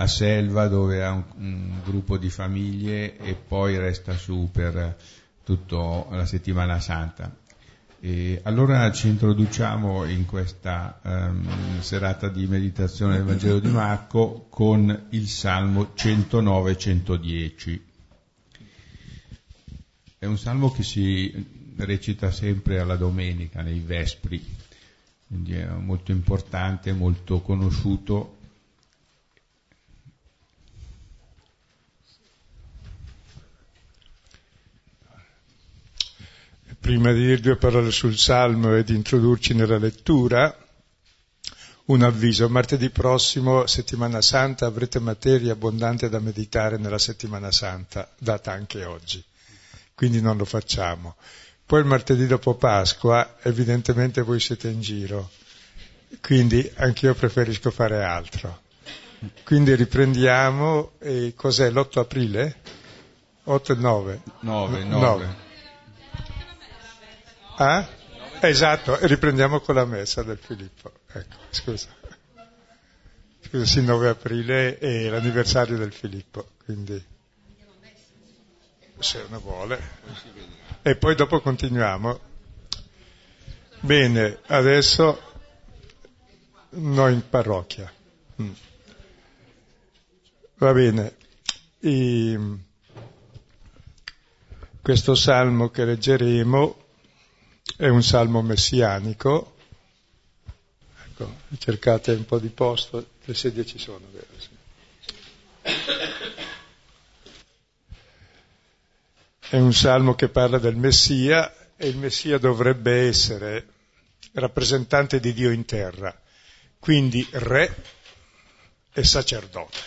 a Selva dove ha un, un gruppo di famiglie e poi resta su per tutta la settimana santa. E allora ci introduciamo in questa um, serata di meditazione del Vangelo di Marco con il Salmo 109-110. È un salmo che si recita sempre alla domenica, nei Vespri, quindi è molto importante, molto conosciuto prima di dire due parole sul Salmo e di introdurci nella lettura, un avviso. Martedì prossimo, settimana santa, avrete materia abbondante da meditare nella settimana santa, data anche oggi. Quindi non lo facciamo. Poi il martedì dopo Pasqua, evidentemente voi siete in giro. Quindi anch'io preferisco fare altro. Quindi riprendiamo, e cos'è, l'8 aprile? 8 e 9? 9, 9. 9. Ah? Esatto, riprendiamo con la messa del Filippo. Ecco, scusa. Scusa, sì, 9 aprile è l'anniversario del Filippo, quindi se uno vuole. E poi dopo continuiamo. Bene, adesso noi in parrocchia. Mm. Va bene. E questo salmo che leggeremo è un salmo messianico. Ecco, cercate un po' di posto, le sedie ci sono, vero? Sì. È un salmo che parla del Messia e il Messia dovrebbe essere rappresentante di Dio in terra, quindi re e sacerdote,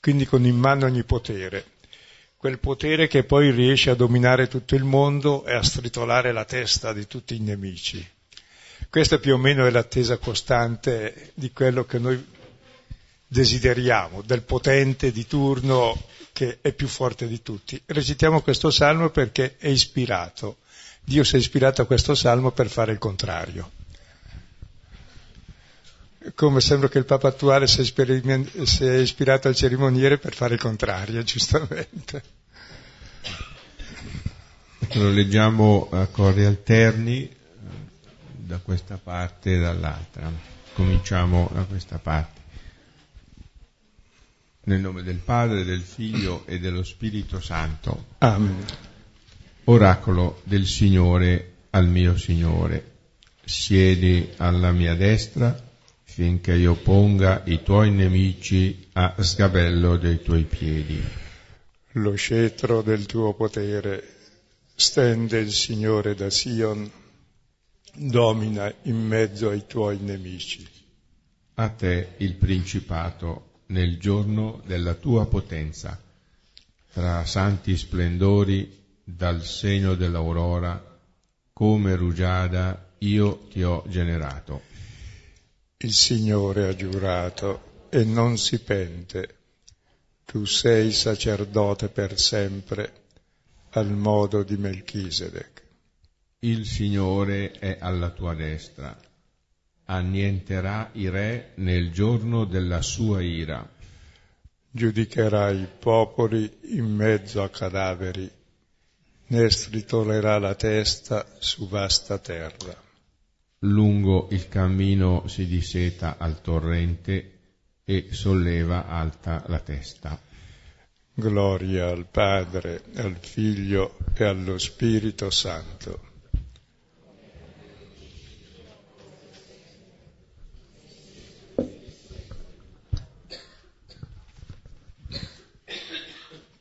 quindi con in mano ogni potere quel potere che poi riesce a dominare tutto il mondo e a stritolare la testa di tutti i nemici. Questa più o meno è l'attesa costante di quello che noi desideriamo, del potente di turno che è più forte di tutti. Recitiamo questo salmo perché è ispirato. Dio si è ispirato a questo salmo per fare il contrario. Come sembra che il Papa attuale si è ispirato al cerimoniere per fare il contrario, giustamente. Lo leggiamo a corri alterni eh, da questa parte e dall'altra. Cominciamo da questa parte. Nel nome del Padre, del Figlio e dello Spirito Santo. Amen. Oracolo del Signore al mio Signore. Siedi alla mia destra finché io ponga i tuoi nemici a sgabello dei tuoi piedi. Lo scettro del tuo potere stende il Signore da Sion, domina in mezzo ai tuoi nemici. A te il principato nel giorno della tua potenza, tra santi splendori dal segno dell'aurora, come rugiada io ti ho generato il Signore ha giurato e non si pente. Tu sei sacerdote per sempre, al modo di Melchisedec. Il Signore è alla tua destra, annienterà i re nel giorno della sua ira. Giudicherà i popoli in mezzo a cadaveri, ne stritolerà la testa su vasta terra lungo il cammino si disseta al torrente e solleva alta la testa. Gloria al Padre, al Figlio e allo Spirito Santo.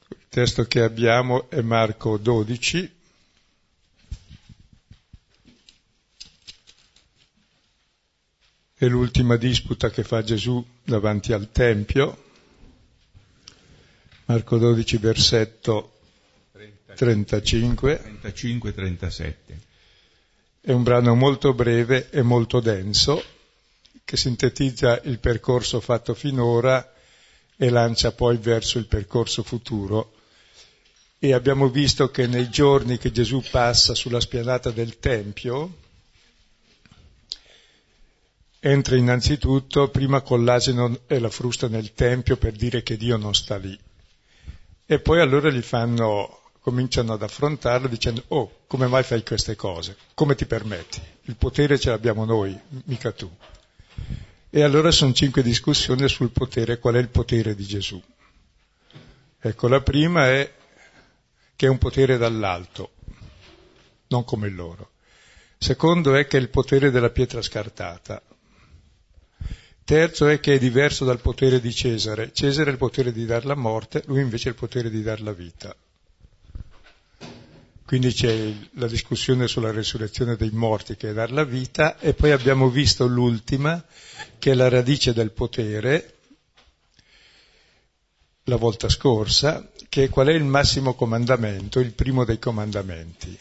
Il testo che abbiamo è Marco 12, è l'ultima disputa che fa Gesù davanti al Tempio. Marco 12, versetto 35. 35-37. È un brano molto breve e molto denso che sintetizza il percorso fatto finora e lancia poi verso il percorso futuro. E abbiamo visto che nei giorni che Gesù passa sulla spianata del Tempio, entra innanzitutto prima con l'asino e la frusta nel tempio per dire che Dio non sta lì. E poi allora gli fanno, cominciano ad affrontarlo dicendo, oh, come mai fai queste cose? Come ti permetti? Il potere ce l'abbiamo noi, mica tu. E allora sono cinque discussioni sul potere, qual è il potere di Gesù. Ecco, la prima è che è un potere dall'alto, non come loro. Secondo è che è il potere della pietra scartata. Terzo è che è diverso dal potere di Cesare. Cesare ha il potere di dar la morte, lui invece ha il potere di dar la vita. Quindi c'è la discussione sulla resurrezione dei morti che è dar la vita e poi abbiamo visto l'ultima che è la radice del potere, la volta scorsa, che qual è il massimo comandamento, il primo dei comandamenti.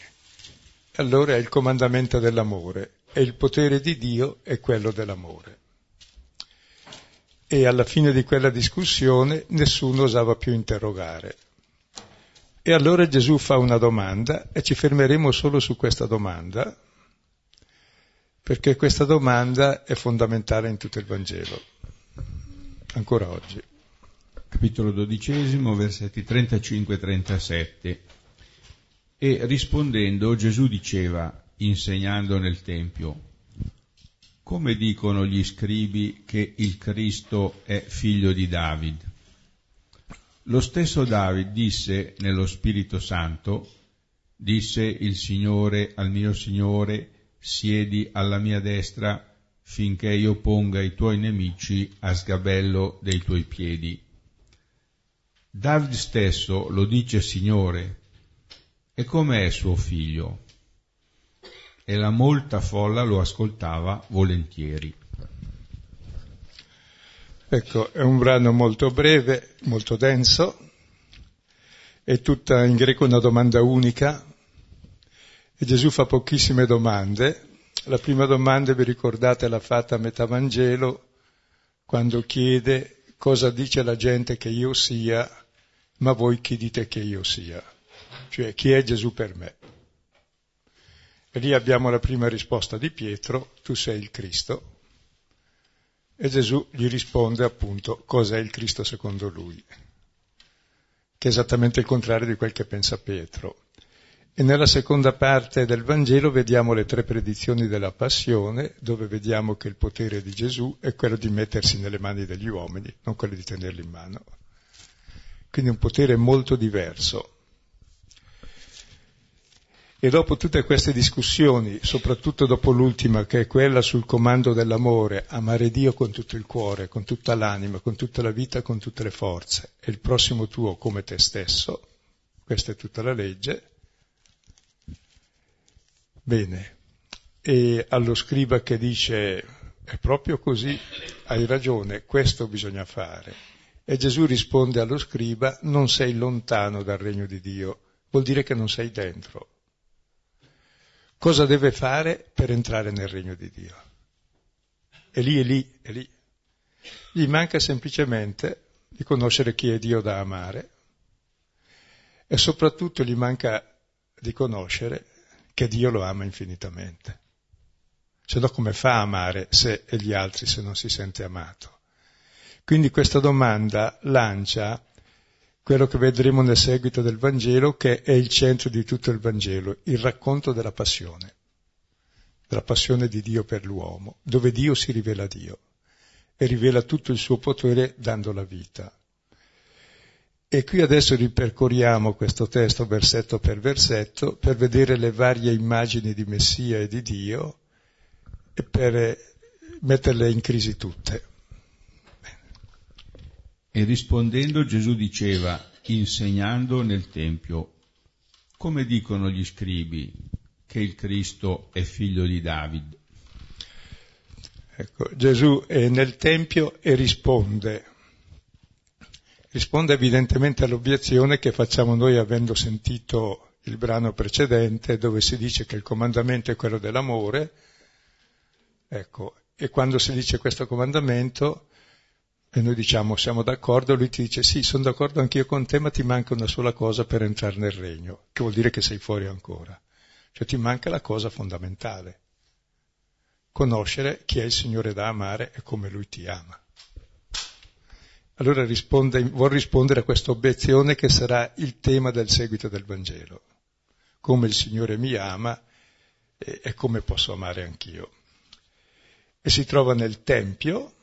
Allora è il comandamento dell'amore e il potere di Dio è quello dell'amore e alla fine di quella discussione nessuno osava più interrogare. E allora Gesù fa una domanda e ci fermeremo solo su questa domanda, perché questa domanda è fondamentale in tutto il Vangelo, ancora oggi. Capitolo dodicesimo, versetti 35-37. E rispondendo Gesù diceva, insegnando nel Tempio, come dicono gli scribi che il Cristo è figlio di David? Lo stesso David disse nello Spirito Santo, disse il Signore al mio Signore, siedi alla mia destra finché io ponga i tuoi nemici a sgabello dei tuoi piedi. David stesso lo dice Signore, e com'è suo figlio? E la molta folla lo ascoltava volentieri. Ecco, è un brano molto breve, molto denso, è tutta in greco una domanda unica e Gesù fa pochissime domande. La prima domanda, vi ricordate, l'ha fatta a metà Vangelo, quando chiede cosa dice la gente che io sia, ma voi chi dite che io sia? Cioè, chi è Gesù per me? E lì abbiamo la prima risposta di Pietro, tu sei il Cristo. E Gesù gli risponde appunto cos'è il Cristo secondo lui, che è esattamente il contrario di quel che pensa Pietro. E nella seconda parte del Vangelo vediamo le tre predizioni della passione, dove vediamo che il potere di Gesù è quello di mettersi nelle mani degli uomini, non quello di tenerli in mano. Quindi un potere molto diverso. E dopo tutte queste discussioni, soprattutto dopo l'ultima, che è quella sul comando dell'amore, amare Dio con tutto il cuore, con tutta l'anima, con tutta la vita, con tutte le forze, e il prossimo tuo come te stesso, questa è tutta la legge. Bene, e allo scriba che dice è proprio così, hai ragione, questo bisogna fare. E Gesù risponde allo scriba, non sei lontano dal regno di Dio, vuol dire che non sei dentro cosa deve fare per entrare nel regno di Dio. È lì, è lì, è lì. Gli manca semplicemente di conoscere chi è Dio da amare e soprattutto gli manca di conoscere che Dio lo ama infinitamente. Se no come fa a amare se e gli altri se non si sente amato? Quindi questa domanda lancia quello che vedremo nel seguito del Vangelo, che è il centro di tutto il Vangelo, il racconto della passione, della passione di Dio per l'uomo, dove Dio si rivela a Dio e rivela tutto il suo potere dando la vita. E qui adesso ripercorriamo questo testo versetto per versetto per vedere le varie immagini di Messia e di Dio e per metterle in crisi tutte. E rispondendo Gesù diceva, insegnando nel Tempio, come dicono gli scribi che il Cristo è figlio di David? Ecco, Gesù è nel Tempio e risponde. Risponde evidentemente all'obiezione che facciamo noi avendo sentito il brano precedente dove si dice che il comandamento è quello dell'amore. Ecco, e quando si dice questo comandamento e noi diciamo siamo d'accordo, lui ti dice sì, sono d'accordo anch'io con te, ma ti manca una sola cosa per entrare nel regno, che vuol dire che sei fuori ancora. Cioè ti manca la cosa fondamentale, conoscere chi è il Signore da amare e come Lui ti ama. Allora risponde, vuol rispondere a questa obiezione che sarà il tema del seguito del Vangelo. Come il Signore mi ama e, e come posso amare anch'io. E si trova nel Tempio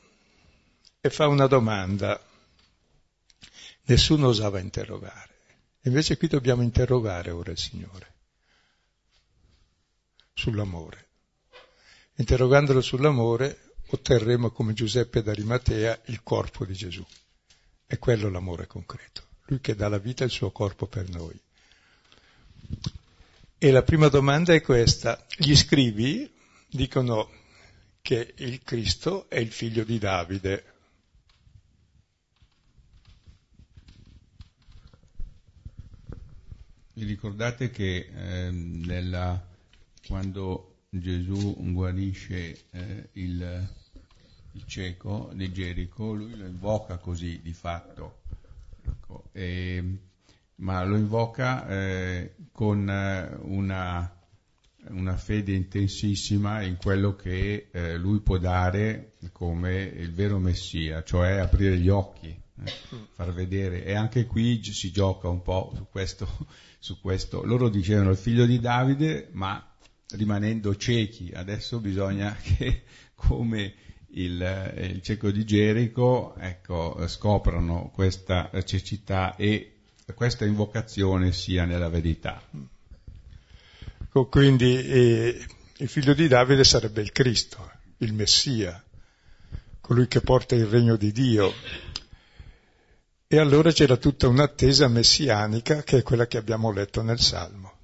e fa una domanda. Nessuno osava interrogare. Invece qui dobbiamo interrogare ora il Signore sull'amore. Interrogandolo sull'amore otterremo come Giuseppe d'Arimatea il corpo di Gesù. È quello l'amore concreto, lui che dà la vita al suo corpo per noi. E la prima domanda è questa. Gli scrivi dicono che il Cristo è il figlio di Davide. Vi ricordate che eh, nella, quando Gesù guarisce eh, il, il cieco di Gerico, lui lo invoca così di fatto, ecco, e, ma lo invoca eh, con eh, una, una, fede intensissima in quello che eh, lui può dare come il vero Messia, cioè aprire gli occhi, far vedere. E anche qui si gioca un po' su questo, su questo. Loro dicevano il figlio di Davide, ma rimanendo ciechi, adesso bisogna che come il, eh, il cieco di Gerico ecco, scoprano questa cecità e questa invocazione sia nella verità. Ecco, quindi eh, il figlio di Davide sarebbe il Cristo, il Messia, colui che porta il regno di Dio. E allora c'era tutta un'attesa messianica che è quella che abbiamo letto nel Salmo.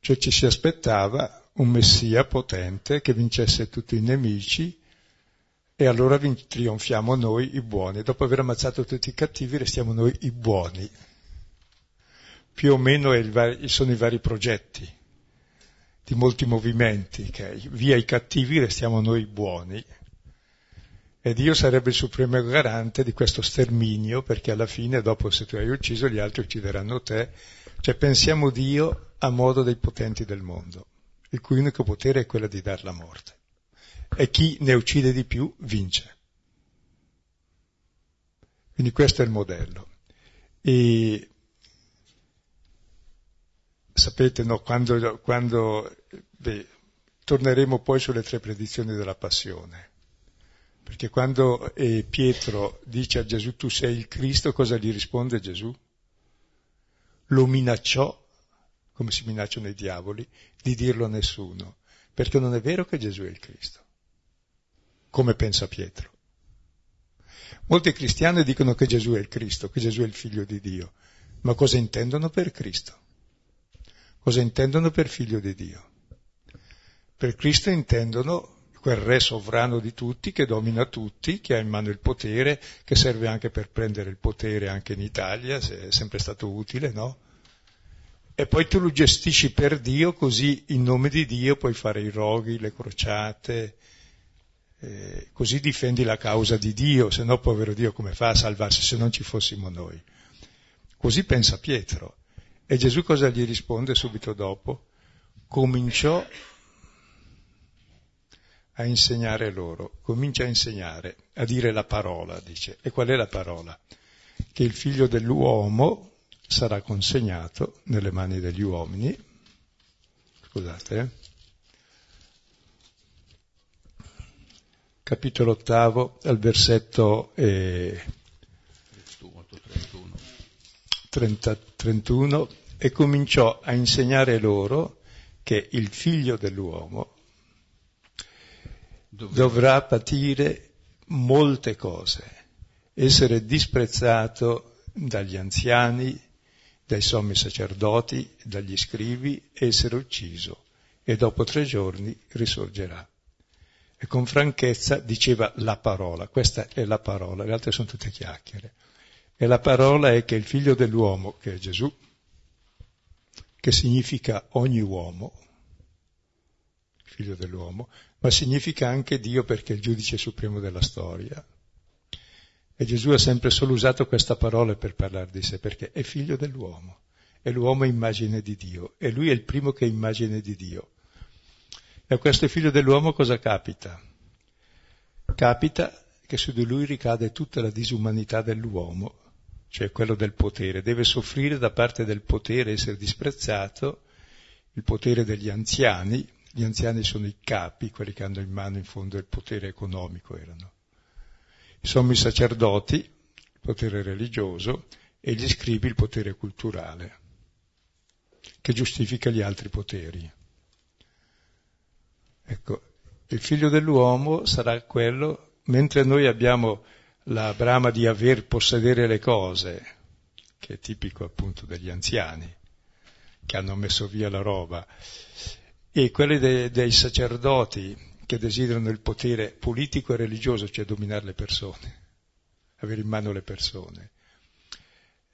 Cioè ci si aspettava un messia potente che vincesse tutti i nemici e allora trionfiamo noi i buoni. Dopo aver ammazzato tutti i cattivi restiamo noi i buoni. Più o meno il, sono i vari progetti di molti movimenti. Okay? Via i cattivi restiamo noi buoni. E Dio sarebbe il supremo garante di questo sterminio, perché alla fine, dopo se tu hai ucciso, gli altri uccideranno te. Cioè pensiamo Dio a modo dei potenti del mondo il cui unico potere è quello di dar la morte. E chi ne uccide di più vince. Quindi questo è il modello. E sapete, no, quando, quando beh, torneremo poi sulle tre predizioni della passione. Perché quando eh, Pietro dice a Gesù tu sei il Cristo, cosa gli risponde Gesù? Lo minacciò come si minacciano i diavoli, di dirlo a nessuno, perché non è vero che Gesù è il Cristo, come pensa Pietro. Molti cristiani dicono che Gesù è il Cristo, che Gesù è il figlio di Dio, ma cosa intendono per Cristo? Cosa intendono per figlio di Dio? Per Cristo intendono quel re sovrano di tutti, che domina tutti, che ha in mano il potere, che serve anche per prendere il potere anche in Italia, è sempre stato utile, no? e poi tu lo gestisci per Dio, così in nome di Dio puoi fare i roghi, le crociate, eh, così difendi la causa di Dio, se no povero Dio come fa a salvarsi se non ci fossimo noi? Così pensa Pietro. E Gesù cosa gli risponde subito dopo? Cominciò a insegnare loro, comincia a insegnare, a dire la parola, dice. E qual è la parola? Che il figlio dell'uomo, sarà consegnato nelle mani degli uomini. Scusate. Eh. Capitolo ottavo, al versetto eh, 30, 31, e cominciò a insegnare loro che il figlio dell'uomo dovrà patire molte cose, essere disprezzato dagli anziani, dai sommi sacerdoti, dagli scrivi, essere ucciso e dopo tre giorni risorgerà. E con franchezza diceva la parola, questa è la parola, le altre sono tutte chiacchiere. E la parola è che il figlio dell'uomo, che è Gesù, che significa ogni uomo, figlio dell'uomo, ma significa anche Dio perché è il giudice supremo della storia, e Gesù ha sempre solo usato questa parola per parlare di sé, perché è figlio dell'uomo, e l'uomo è immagine di Dio, e lui è il primo che è immagine di Dio. E a questo figlio dell'uomo cosa capita? Capita che su di lui ricade tutta la disumanità dell'uomo, cioè quello del potere. Deve soffrire da parte del potere, essere disprezzato, il potere degli anziani. Gli anziani sono i capi, quelli che hanno in mano in fondo il potere economico erano. I sommi sacerdoti, il potere religioso, e gli scribi il potere culturale, che giustifica gli altri poteri. Ecco, il figlio dell'uomo sarà quello, mentre noi abbiamo la brama di aver possedere le cose, che è tipico appunto degli anziani, che hanno messo via la roba, e quelli dei, dei sacerdoti che desiderano il potere politico e religioso, cioè dominare le persone, avere in mano le persone.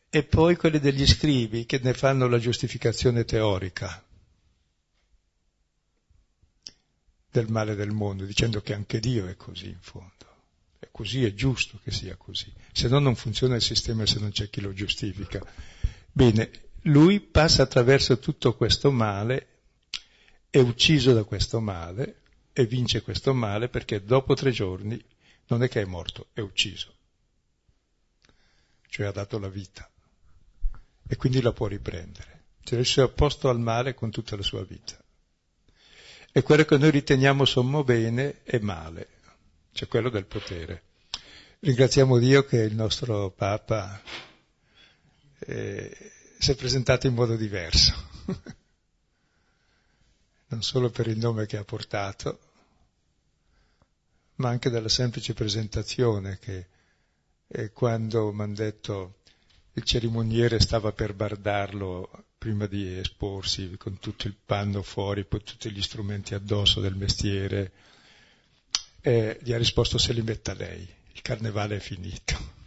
E poi quelli degli scribi che ne fanno la giustificazione teorica. del male del mondo, dicendo che anche Dio è così in fondo. È così, è giusto che sia così. Se no non funziona il sistema se non c'è chi lo giustifica. Bene, lui passa attraverso tutto questo male, è ucciso da questo male e vince questo male perché dopo tre giorni non è che è morto, è ucciso. Cioè ha dato la vita. E quindi la può riprendere. Cioè si è opposto al male con tutta la sua vita e quello che noi riteniamo sommo bene è male, cioè quello del potere. Ringraziamo Dio che il nostro Papa eh, si è presentato in modo diverso, non solo per il nome che ha portato, ma anche dalla semplice presentazione che eh, quando mi hanno detto il cerimoniere stava per bardarlo prima di esporsi con tutto il panno fuori, poi tutti gli strumenti addosso del mestiere, e gli ha risposto se li metta lei, il carnevale è finito.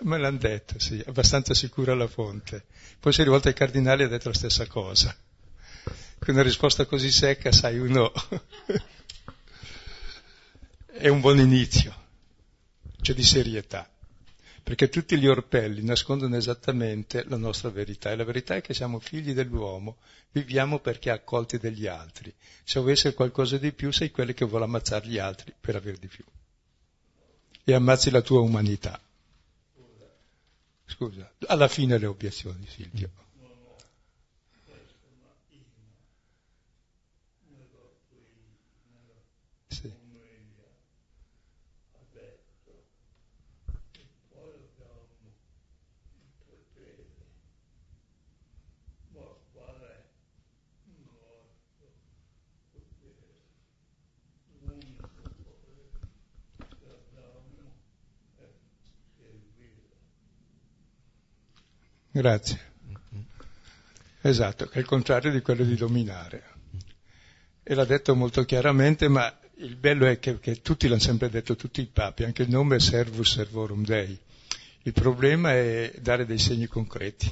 Me l'hanno detto, sì, abbastanza sicura la fonte. Poi si è rivolto ai cardinali e ha detto la stessa cosa. Con una risposta così secca, sai, uno è un buon inizio, cioè di serietà perché tutti gli orpelli nascondono esattamente la nostra verità e la verità è che siamo figli dell'uomo, viviamo perché accolti degli altri. Se essere qualcosa di più sei quelli che vuole ammazzare gli altri per avere di più. E ammazzi la tua umanità. Scusa, alla fine le obiezioni Silvio. Grazie. Esatto, che è il contrario di quello di dominare. E l'ha detto molto chiaramente, ma il bello è che, che tutti l'hanno sempre detto, tutti i papi, anche il nome è Servus Servorum Dei. Il problema è dare dei segni concreti.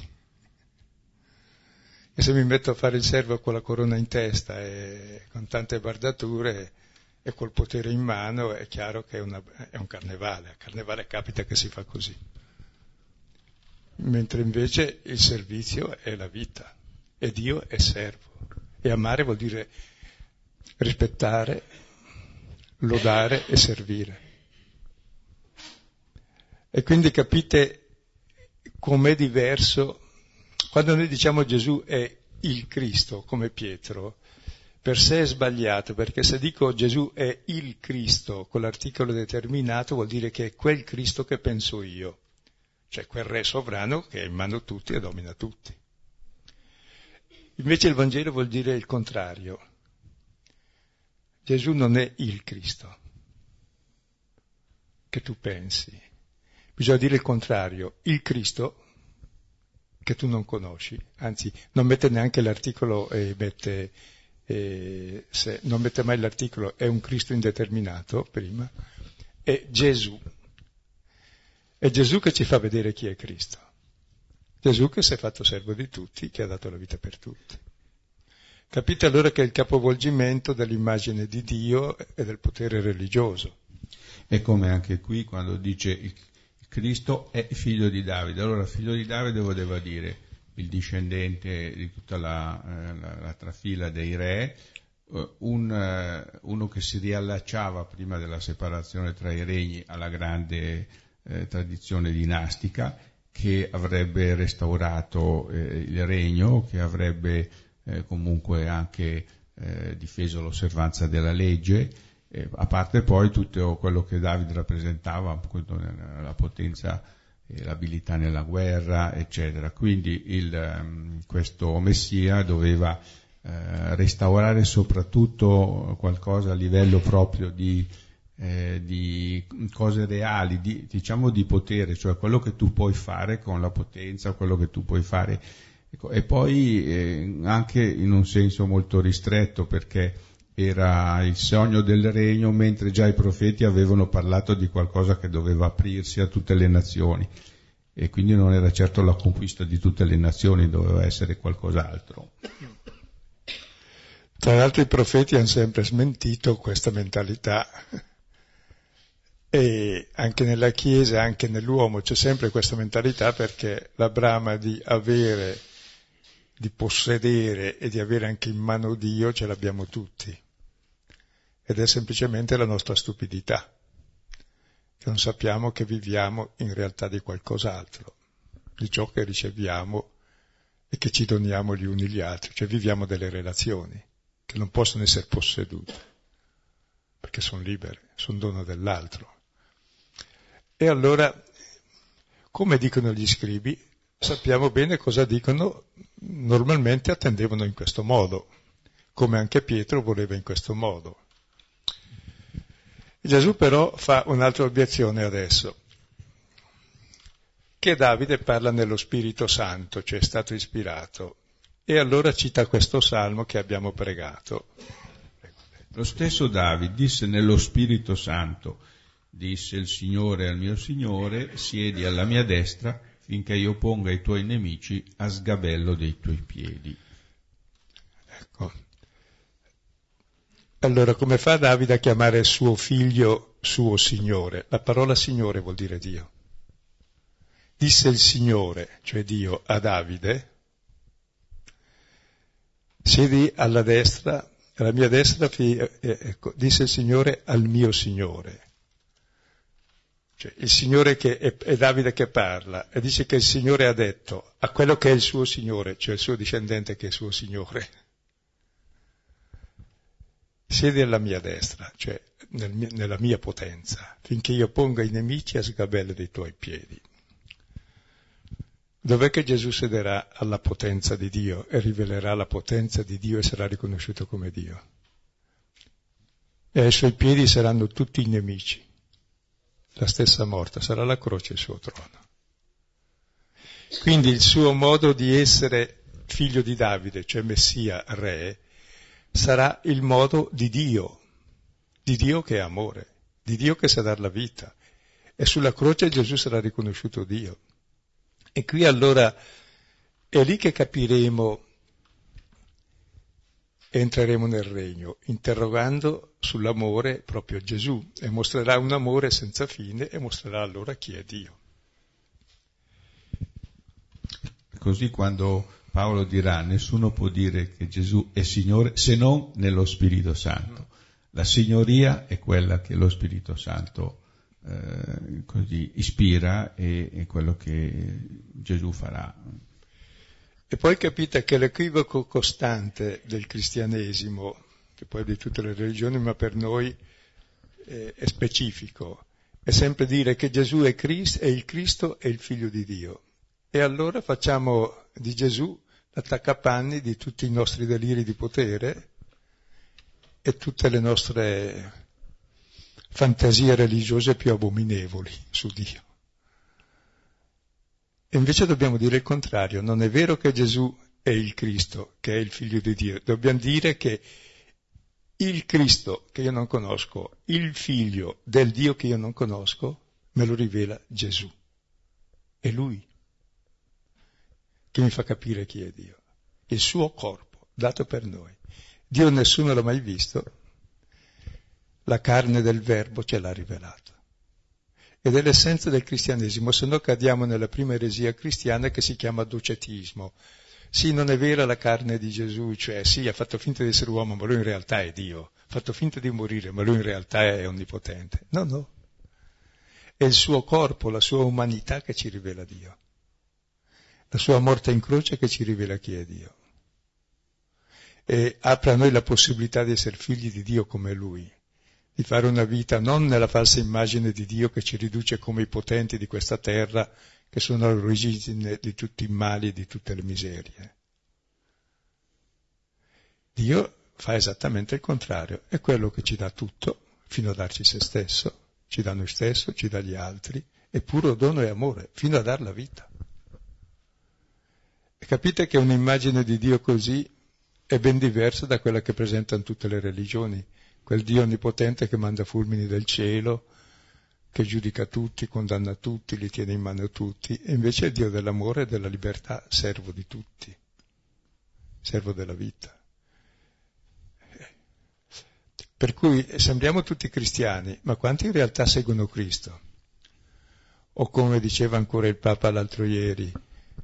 E se mi metto a fare il servo con la corona in testa e con tante bardature e col potere in mano, è chiaro che è, una, è un carnevale. A carnevale capita che si fa così mentre invece il servizio è la vita e Dio è servo. E amare vuol dire rispettare, lodare e servire. E quindi capite com'è diverso quando noi diciamo Gesù è il Cristo, come Pietro, per sé è sbagliato, perché se dico Gesù è il Cristo con l'articolo determinato vuol dire che è quel Cristo che penso io cioè quel re sovrano che è in mano a tutti e domina tutti. Invece il Vangelo vuol dire il contrario. Gesù non è il Cristo che tu pensi. Bisogna dire il contrario, il Cristo che tu non conosci, anzi non mette neanche l'articolo e mette, eh, se, non mette mai l'articolo, è un Cristo indeterminato prima, è Gesù è Gesù che ci fa vedere chi è Cristo. Gesù che si è fatto servo di tutti, che ha dato la vita per tutti. Capite allora che è il capovolgimento dell'immagine di Dio e del potere religioso. È come anche qui quando dice Cristo è figlio di Davide. Allora figlio di Davide voleva dire il discendente di tutta la, eh, la, la trafila dei re, eh, un, eh, uno che si riallacciava prima della separazione tra i regni alla grande eh, tradizione dinastica, che avrebbe restaurato eh, il regno, che avrebbe eh, comunque anche difeso l'osservanza della legge, a parte poi tutto quello che Davide rappresentava, la potenza l'abilità nella guerra, eccetera. Quindi il, ehm, questo Messia doveva eh, restaurare soprattutto qualcosa a livello proprio di, eh, di cose reali, di, diciamo di potere, cioè quello che tu puoi fare con la potenza, quello che tu puoi fare. Ecco, e poi eh, anche in un senso molto ristretto perché era il sogno del regno, mentre già i profeti avevano parlato di qualcosa che doveva aprirsi a tutte le nazioni. E quindi non era certo la conquista di tutte le nazioni, doveva essere qualcos'altro. Tra l'altro i profeti hanno sempre smentito questa mentalità. E anche nella Chiesa, anche nell'uomo c'è sempre questa mentalità perché la brama di avere, di possedere e di avere anche in mano Dio ce l'abbiamo tutti ed è semplicemente la nostra stupidità, che non sappiamo che viviamo in realtà di qualcos'altro, di ciò che riceviamo e che ci doniamo gli uni gli altri, cioè viviamo delle relazioni che non possono essere possedute, perché sono libere, sono dono dell'altro. E allora, come dicono gli scribi, sappiamo bene cosa dicono, normalmente attendevano in questo modo, come anche Pietro voleva in questo modo. Gesù però fa un'altra obiezione adesso, che Davide parla nello Spirito Santo, cioè è stato ispirato, e allora cita questo salmo che abbiamo pregato. Lo stesso Davide disse nello Spirito Santo, disse il Signore al mio Signore, siedi alla mia destra finché io ponga i tuoi nemici a sgabello dei tuoi piedi. Ecco, allora, come fa Davide a chiamare suo figlio suo Signore? La parola Signore vuol dire Dio. Disse il Signore, cioè Dio, a Davide, siedi alla destra, alla mia destra, eh, ecco, disse il Signore al mio Signore. Cioè, il Signore che è, è, Davide che parla e dice che il Signore ha detto a quello che è il suo Signore, cioè il suo discendente che è il suo Signore siedi alla mia destra, cioè nel, nella mia potenza, finché io ponga i nemici a sgabello dei tuoi piedi. Dov'è che Gesù sederà alla potenza di Dio e rivelerà la potenza di Dio e sarà riconosciuto come Dio? E ai suoi piedi saranno tutti i nemici. La stessa morte sarà la croce il suo trono. Quindi il suo modo di essere figlio di Davide, cioè Messia, re, sarà il modo di Dio, di Dio che è amore, di Dio che sa dar la vita. E sulla croce Gesù sarà riconosciuto Dio. E qui allora è lì che capiremo entreremo nel regno, interrogando sull'amore proprio Gesù e mostrerà un amore senza fine e mostrerà allora chi è Dio. Così quando Paolo dirà nessuno può dire che Gesù è Signore se non nello Spirito Santo. La signoria è quella che lo Spirito Santo eh, così ispira e è quello che Gesù farà. E poi capite che l'equivoco costante del cristianesimo, che poi è di tutte le religioni, ma per noi è, è specifico, è sempre dire che Gesù è, Cristo, è il Cristo e il Figlio di Dio. E allora facciamo di Gesù attaccapanni di tutti i nostri deliri di potere e tutte le nostre fantasie religiose più abominevoli su Dio. E invece dobbiamo dire il contrario, non è vero che Gesù è il Cristo, che è il figlio di Dio, dobbiamo dire che il Cristo che io non conosco, il figlio del Dio che io non conosco, me lo rivela Gesù. È Lui che mi fa capire chi è Dio. Il suo corpo, dato per noi. Dio nessuno l'ha mai visto, la carne del verbo ce l'ha rivelato. Ed è l'essenza del cristianesimo, se no cadiamo nella prima eresia cristiana che si chiama docetismo. Sì, non è vera la carne di Gesù, cioè sì, ha fatto finta di essere uomo, ma lui in realtà è Dio, ha fatto finta di morire, ma lui in realtà è onnipotente. No, no. È il suo corpo, la sua umanità che ci rivela Dio. La sua morte in croce che ci rivela chi è Dio. E apre a noi la possibilità di essere figli di Dio come Lui di fare una vita non nella falsa immagine di Dio che ci riduce come i potenti di questa terra, che sono all'origine di tutti i mali e di tutte le miserie. Dio fa esattamente il contrario, è quello che ci dà tutto, fino a darci se stesso, ci dà noi stesso, ci dà gli altri, è puro dono e amore, fino a dar la vita. E capite che un'immagine di Dio così è ben diversa da quella che presentano tutte le religioni quel Dio onnipotente che manda fulmini del cielo, che giudica tutti, condanna tutti, li tiene in mano tutti, e invece è il Dio dell'amore e della libertà, servo di tutti, servo della vita. Per cui sembriamo tutti cristiani, ma quanti in realtà seguono Cristo? O come diceva ancora il Papa l'altro ieri,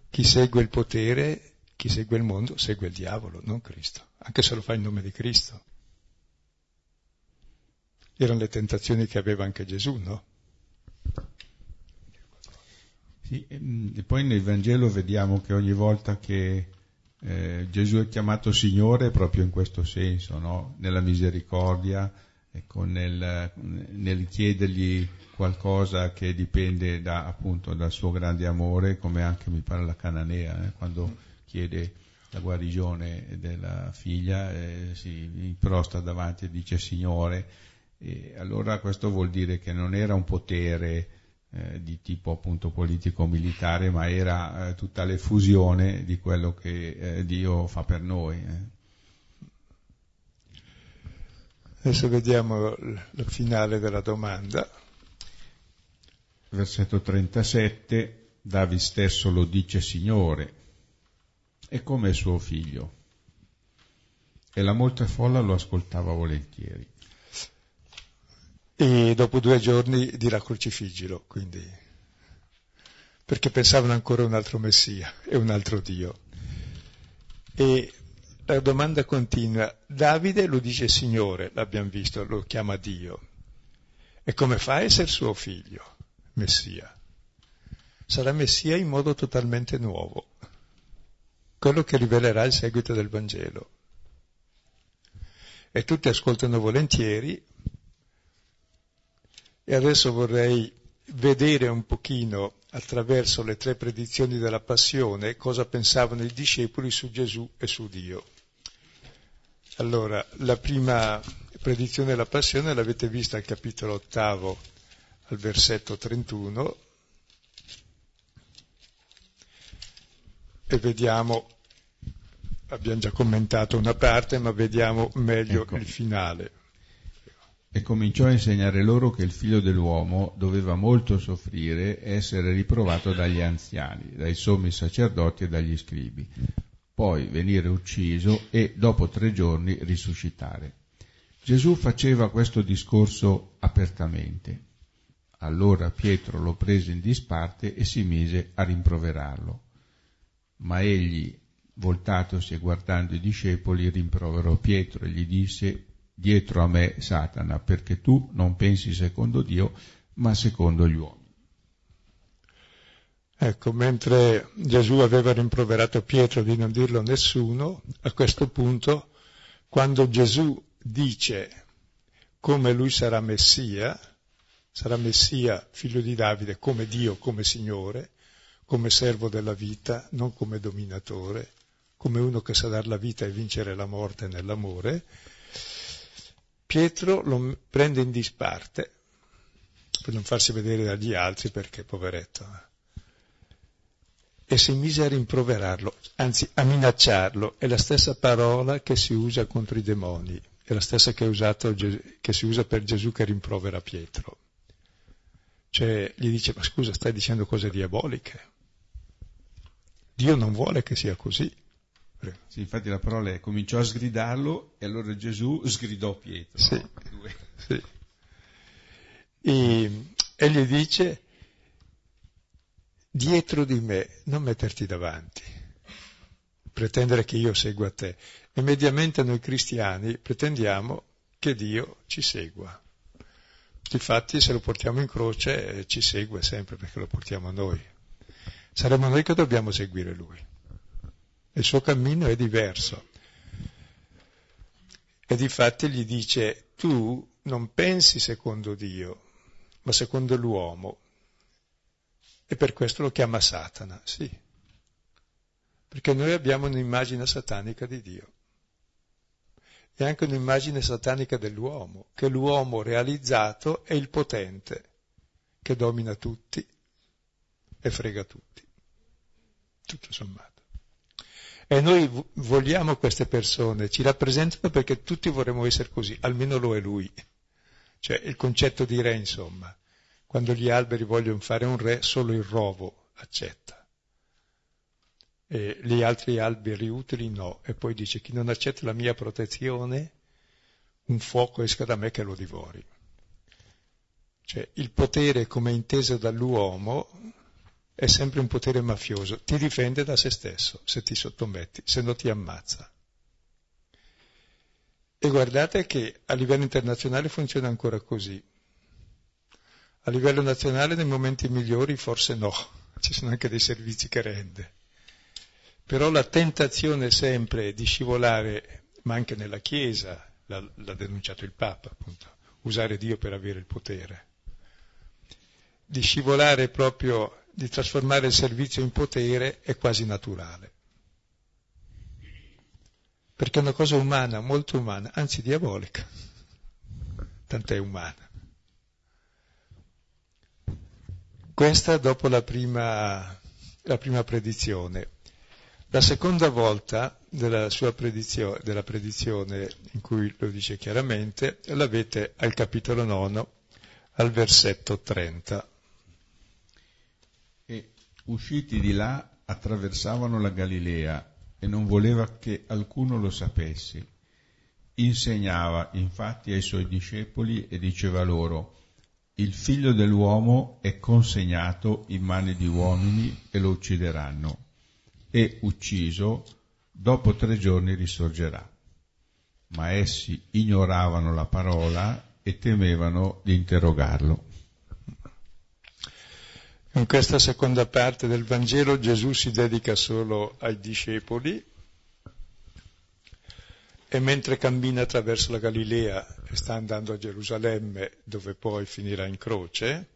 chi segue il potere, chi segue il mondo, segue il diavolo, non Cristo, anche se lo fa in nome di Cristo. Erano le tentazioni che aveva anche Gesù, no? Sì, mm, e poi nel Vangelo vediamo che ogni volta che eh, Gesù è chiamato Signore proprio in questo senso, no? nella misericordia, ecco, nel, nel, chiedergli qualcosa che dipende da, appunto dal suo grande amore, come anche mi pare la Cananea, eh, quando chiede la guarigione della figlia, eh, si prosta davanti e dice Signore, e allora questo vuol dire che non era un potere eh, di tipo appunto politico-militare, ma era eh, tutta l'effusione di quello che eh, Dio fa per noi. Eh. Adesso vediamo il finale della domanda. Versetto 37, David stesso lo dice Signore, è come suo figlio. E la molta folla lo ascoltava volentieri e dopo due giorni dirà crocifiggilo, quindi, perché pensavano ancora a un altro Messia e un altro Dio. E la domanda continua, Davide lo dice Signore, l'abbiamo visto, lo chiama Dio. E come fa a essere suo figlio, Messia? Sarà Messia in modo totalmente nuovo, quello che rivelerà il seguito del Vangelo. E tutti ascoltano volentieri, e adesso vorrei vedere un pochino attraverso le tre predizioni della passione cosa pensavano i discepoli su Gesù e su Dio. Allora, la prima predizione della passione l'avete vista al capitolo ottavo, al versetto 31, e vediamo, abbiamo già commentato una parte, ma vediamo meglio ecco. il finale e cominciò a insegnare loro che il figlio dell'uomo doveva molto soffrire e essere riprovato dagli anziani, dai sommi sacerdoti e dagli scribi, poi venire ucciso e dopo tre giorni risuscitare. Gesù faceva questo discorso apertamente. Allora Pietro lo prese in disparte e si mise a rimproverarlo. Ma egli, voltatosi e guardando i discepoli, rimproverò Pietro e gli disse dietro a me Satana, perché tu non pensi secondo Dio, ma secondo gli uomini. Ecco, mentre Gesù aveva rimproverato Pietro di non dirlo a nessuno, a questo punto, quando Gesù dice come lui sarà Messia, sarà Messia, figlio di Davide, come Dio, come Signore, come servo della vita, non come dominatore, come uno che sa dar la vita e vincere la morte nell'amore, Pietro lo prende in disparte per non farsi vedere dagli altri perché poveretto. Eh. E si mise a rimproverarlo, anzi a minacciarlo. È la stessa parola che si usa contro i demoni, è la stessa che, usato, che si usa per Gesù che rimprovera Pietro. Cioè gli dice, ma scusa, stai dicendo cose diaboliche. Dio non vuole che sia così. Sì, infatti la parola è cominciò a sgridarlo e allora Gesù sgridò Pietro. Sì, sì. E E gli dice, dietro di me, non metterti davanti, pretendere che io segua te. E mediamente noi cristiani pretendiamo che Dio ci segua. Difatti se lo portiamo in croce eh, ci segue sempre perché lo portiamo a noi. Saremo noi che dobbiamo seguire Lui. Il suo cammino è diverso. E difatti gli dice, tu non pensi secondo Dio, ma secondo l'uomo. E per questo lo chiama Satana, sì. Perché noi abbiamo un'immagine satanica di Dio. E anche un'immagine satanica dell'uomo, che l'uomo realizzato è il potente, che domina tutti e frega tutti. Tutto sommato. E noi vogliamo queste persone, ci rappresentano perché tutti vorremmo essere così, almeno lo è lui. Cioè il concetto di re, insomma, quando gli alberi vogliono fare un re, solo il rovo accetta. E gli altri alberi utili no. E poi dice chi non accetta la mia protezione, un fuoco esca da me che lo divori. Cioè il potere come inteso dall'uomo è sempre un potere mafioso, ti difende da se stesso se ti sottometti, se no ti ammazza. E guardate che a livello internazionale funziona ancora così. A livello nazionale nei momenti migliori forse no, ci sono anche dei servizi che rende. Però la tentazione sempre di scivolare, ma anche nella Chiesa, l'ha, l'ha denunciato il Papa, appunto, usare Dio per avere il potere, di scivolare proprio di trasformare il servizio in potere è quasi naturale. Perché è una cosa umana, molto umana, anzi diabolica, tant'è umana. Questa dopo la prima, la prima predizione. La seconda volta della sua predizione, della predizione in cui lo dice chiaramente, l'avete al capitolo 9, al versetto 30. Usciti di là attraversavano la Galilea e non voleva che alcuno lo sapesse. Insegnava infatti ai suoi discepoli e diceva loro, il figlio dell'uomo è consegnato in mani di uomini e lo uccideranno, e ucciso, dopo tre giorni risorgerà. Ma essi ignoravano la parola e temevano di interrogarlo. In questa seconda parte del Vangelo Gesù si dedica solo ai discepoli e mentre cammina attraverso la Galilea e sta andando a Gerusalemme dove poi finirà in croce,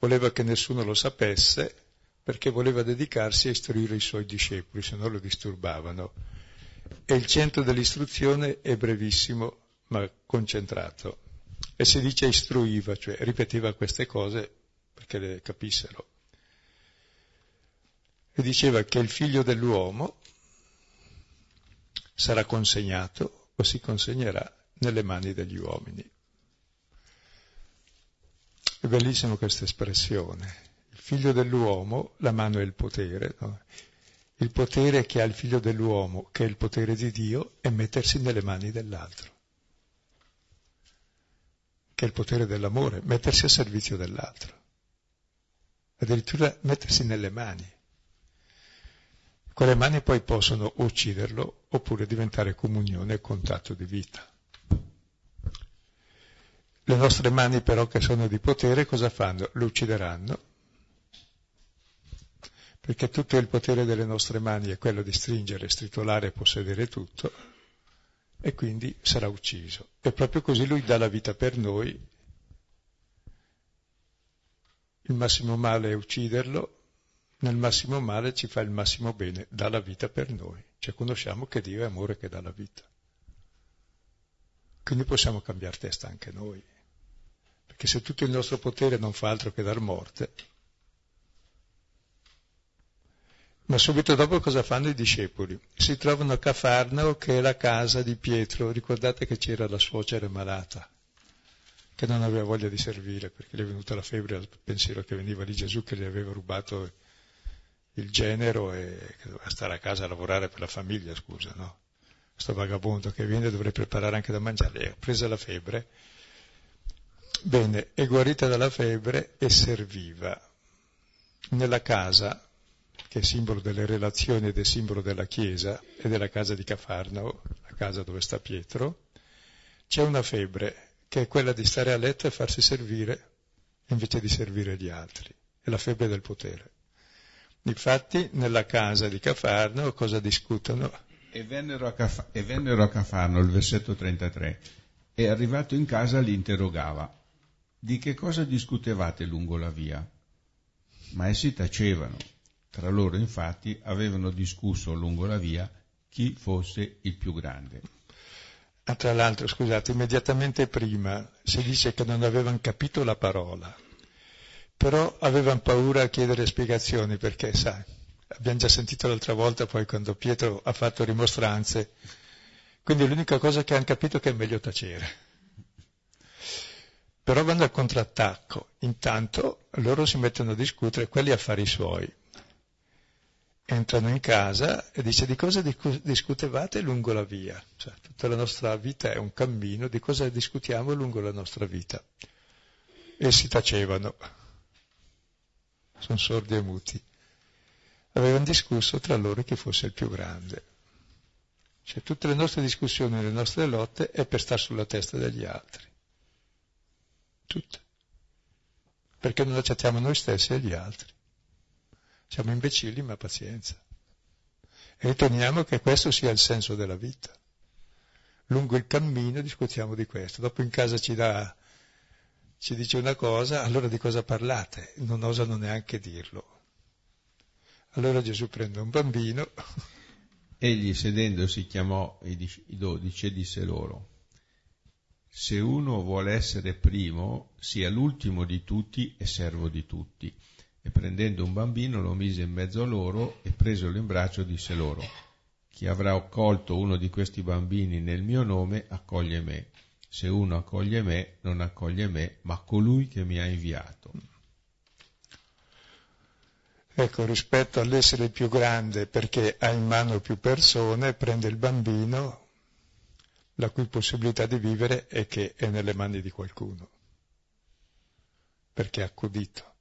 voleva che nessuno lo sapesse perché voleva dedicarsi a istruire i suoi discepoli, se no lo disturbavano. E il centro dell'istruzione è brevissimo ma concentrato. E si dice istruiva, cioè ripeteva queste cose perché le capissero. E diceva che il figlio dell'uomo sarà consegnato o si consegnerà nelle mani degli uomini. È bellissima questa espressione. Il figlio dell'uomo, la mano è il potere, no? il potere che ha il figlio dell'uomo, che è il potere di Dio, è mettersi nelle mani dell'altro, che è il potere dell'amore, mettersi a servizio dell'altro addirittura mettersi nelle mani. Quelle mani poi possono ucciderlo oppure diventare comunione e contatto di vita. Le nostre mani però che sono di potere cosa fanno? Lo uccideranno, perché tutto il potere delle nostre mani è quello di stringere, stritolare e possedere tutto, e quindi sarà ucciso. E proprio così lui dà la vita per noi il massimo male è ucciderlo, nel massimo male ci fa il massimo bene, dà la vita per noi. Cioè conosciamo che Dio è amore che dà la vita. Quindi possiamo cambiare testa anche noi. Perché se tutto il nostro potere non fa altro che dar morte, ma subito dopo cosa fanno i discepoli? Si trovano a Cafarnao, che è la casa di Pietro. Ricordate che c'era la suocera malata che non aveva voglia di servire perché gli è venuta la febbre al pensiero che veniva lì Gesù che gli aveva rubato il genero e che doveva stare a casa a lavorare per la famiglia, scusa, no? Questo vagabondo che viene dovrei preparare anche da mangiare, ha presa la febbre. Bene, è guarita dalla febbre e serviva. Nella casa, che è simbolo delle relazioni ed è simbolo della chiesa e della casa di Cafarnao, la casa dove sta Pietro, c'è una febbre che è quella di stare a letto e farsi servire invece di servire gli altri. È la febbre del potere. Infatti, nella casa di Cafarno cosa discutono? E vennero, a Caf- e vennero a Cafarno, il versetto 33, e arrivato in casa li interrogava, di che cosa discutevate lungo la via? Ma essi tacevano. Tra loro, infatti, avevano discusso lungo la via chi fosse il più grande. Ah, tra l'altro, scusate, immediatamente prima si dice che non avevano capito la parola, però avevano paura a chiedere spiegazioni perché, sai, abbiamo già sentito l'altra volta poi quando Pietro ha fatto rimostranze, quindi l'unica cosa che hanno capito è che è meglio tacere. Però vanno al contrattacco, intanto loro si mettono a discutere quelli affari suoi entrano in casa e dice di cosa discutevate lungo la via. Cioè, tutta la nostra vita è un cammino, di cosa discutiamo lungo la nostra vita. E si tacevano, sono sordi e muti. Avevano discusso tra loro chi fosse il più grande. Cioè, tutte le nostre discussioni, le nostre lotte è per stare sulla testa degli altri. Tutte. Perché non accettiamo noi stessi e gli altri. Siamo imbecilli, ma pazienza. E riteniamo che questo sia il senso della vita. Lungo il cammino discutiamo di questo. Dopo in casa ci, dà, ci dice una cosa, allora di cosa parlate? Non osano neanche dirlo. Allora Gesù prende un bambino. Egli sedendosi chiamò i dodici e disse loro, se uno vuole essere primo, sia l'ultimo di tutti e servo di tutti e prendendo un bambino lo mise in mezzo a loro e presolo in braccio disse loro, chi avrà accolto uno di questi bambini nel mio nome accoglie me. Se uno accoglie me, non accoglie me, ma colui che mi ha inviato. Ecco, rispetto all'essere più grande perché ha in mano più persone, prende il bambino, la cui possibilità di vivere è che è nelle mani di qualcuno, perché è accudito.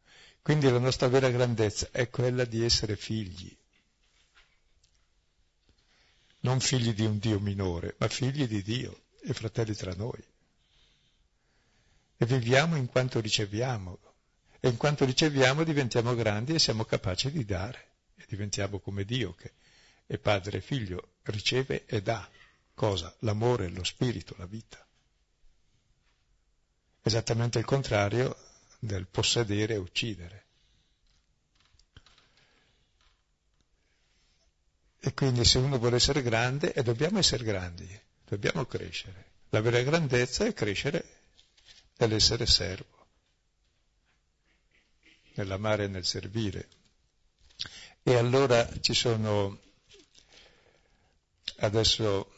Quindi la nostra vera grandezza è quella di essere figli, non figli di un Dio minore, ma figli di Dio e fratelli tra noi. E viviamo in quanto riceviamo, e in quanto riceviamo diventiamo grandi e siamo capaci di dare, e diventiamo come Dio che è padre e figlio, riceve e dà. Cosa? L'amore, lo spirito, la vita. Esattamente il contrario del possedere e uccidere. E quindi se uno vuole essere grande, e dobbiamo essere grandi, dobbiamo crescere. La vera grandezza è crescere nell'essere servo, nell'amare e nel servire. E allora ci sono, adesso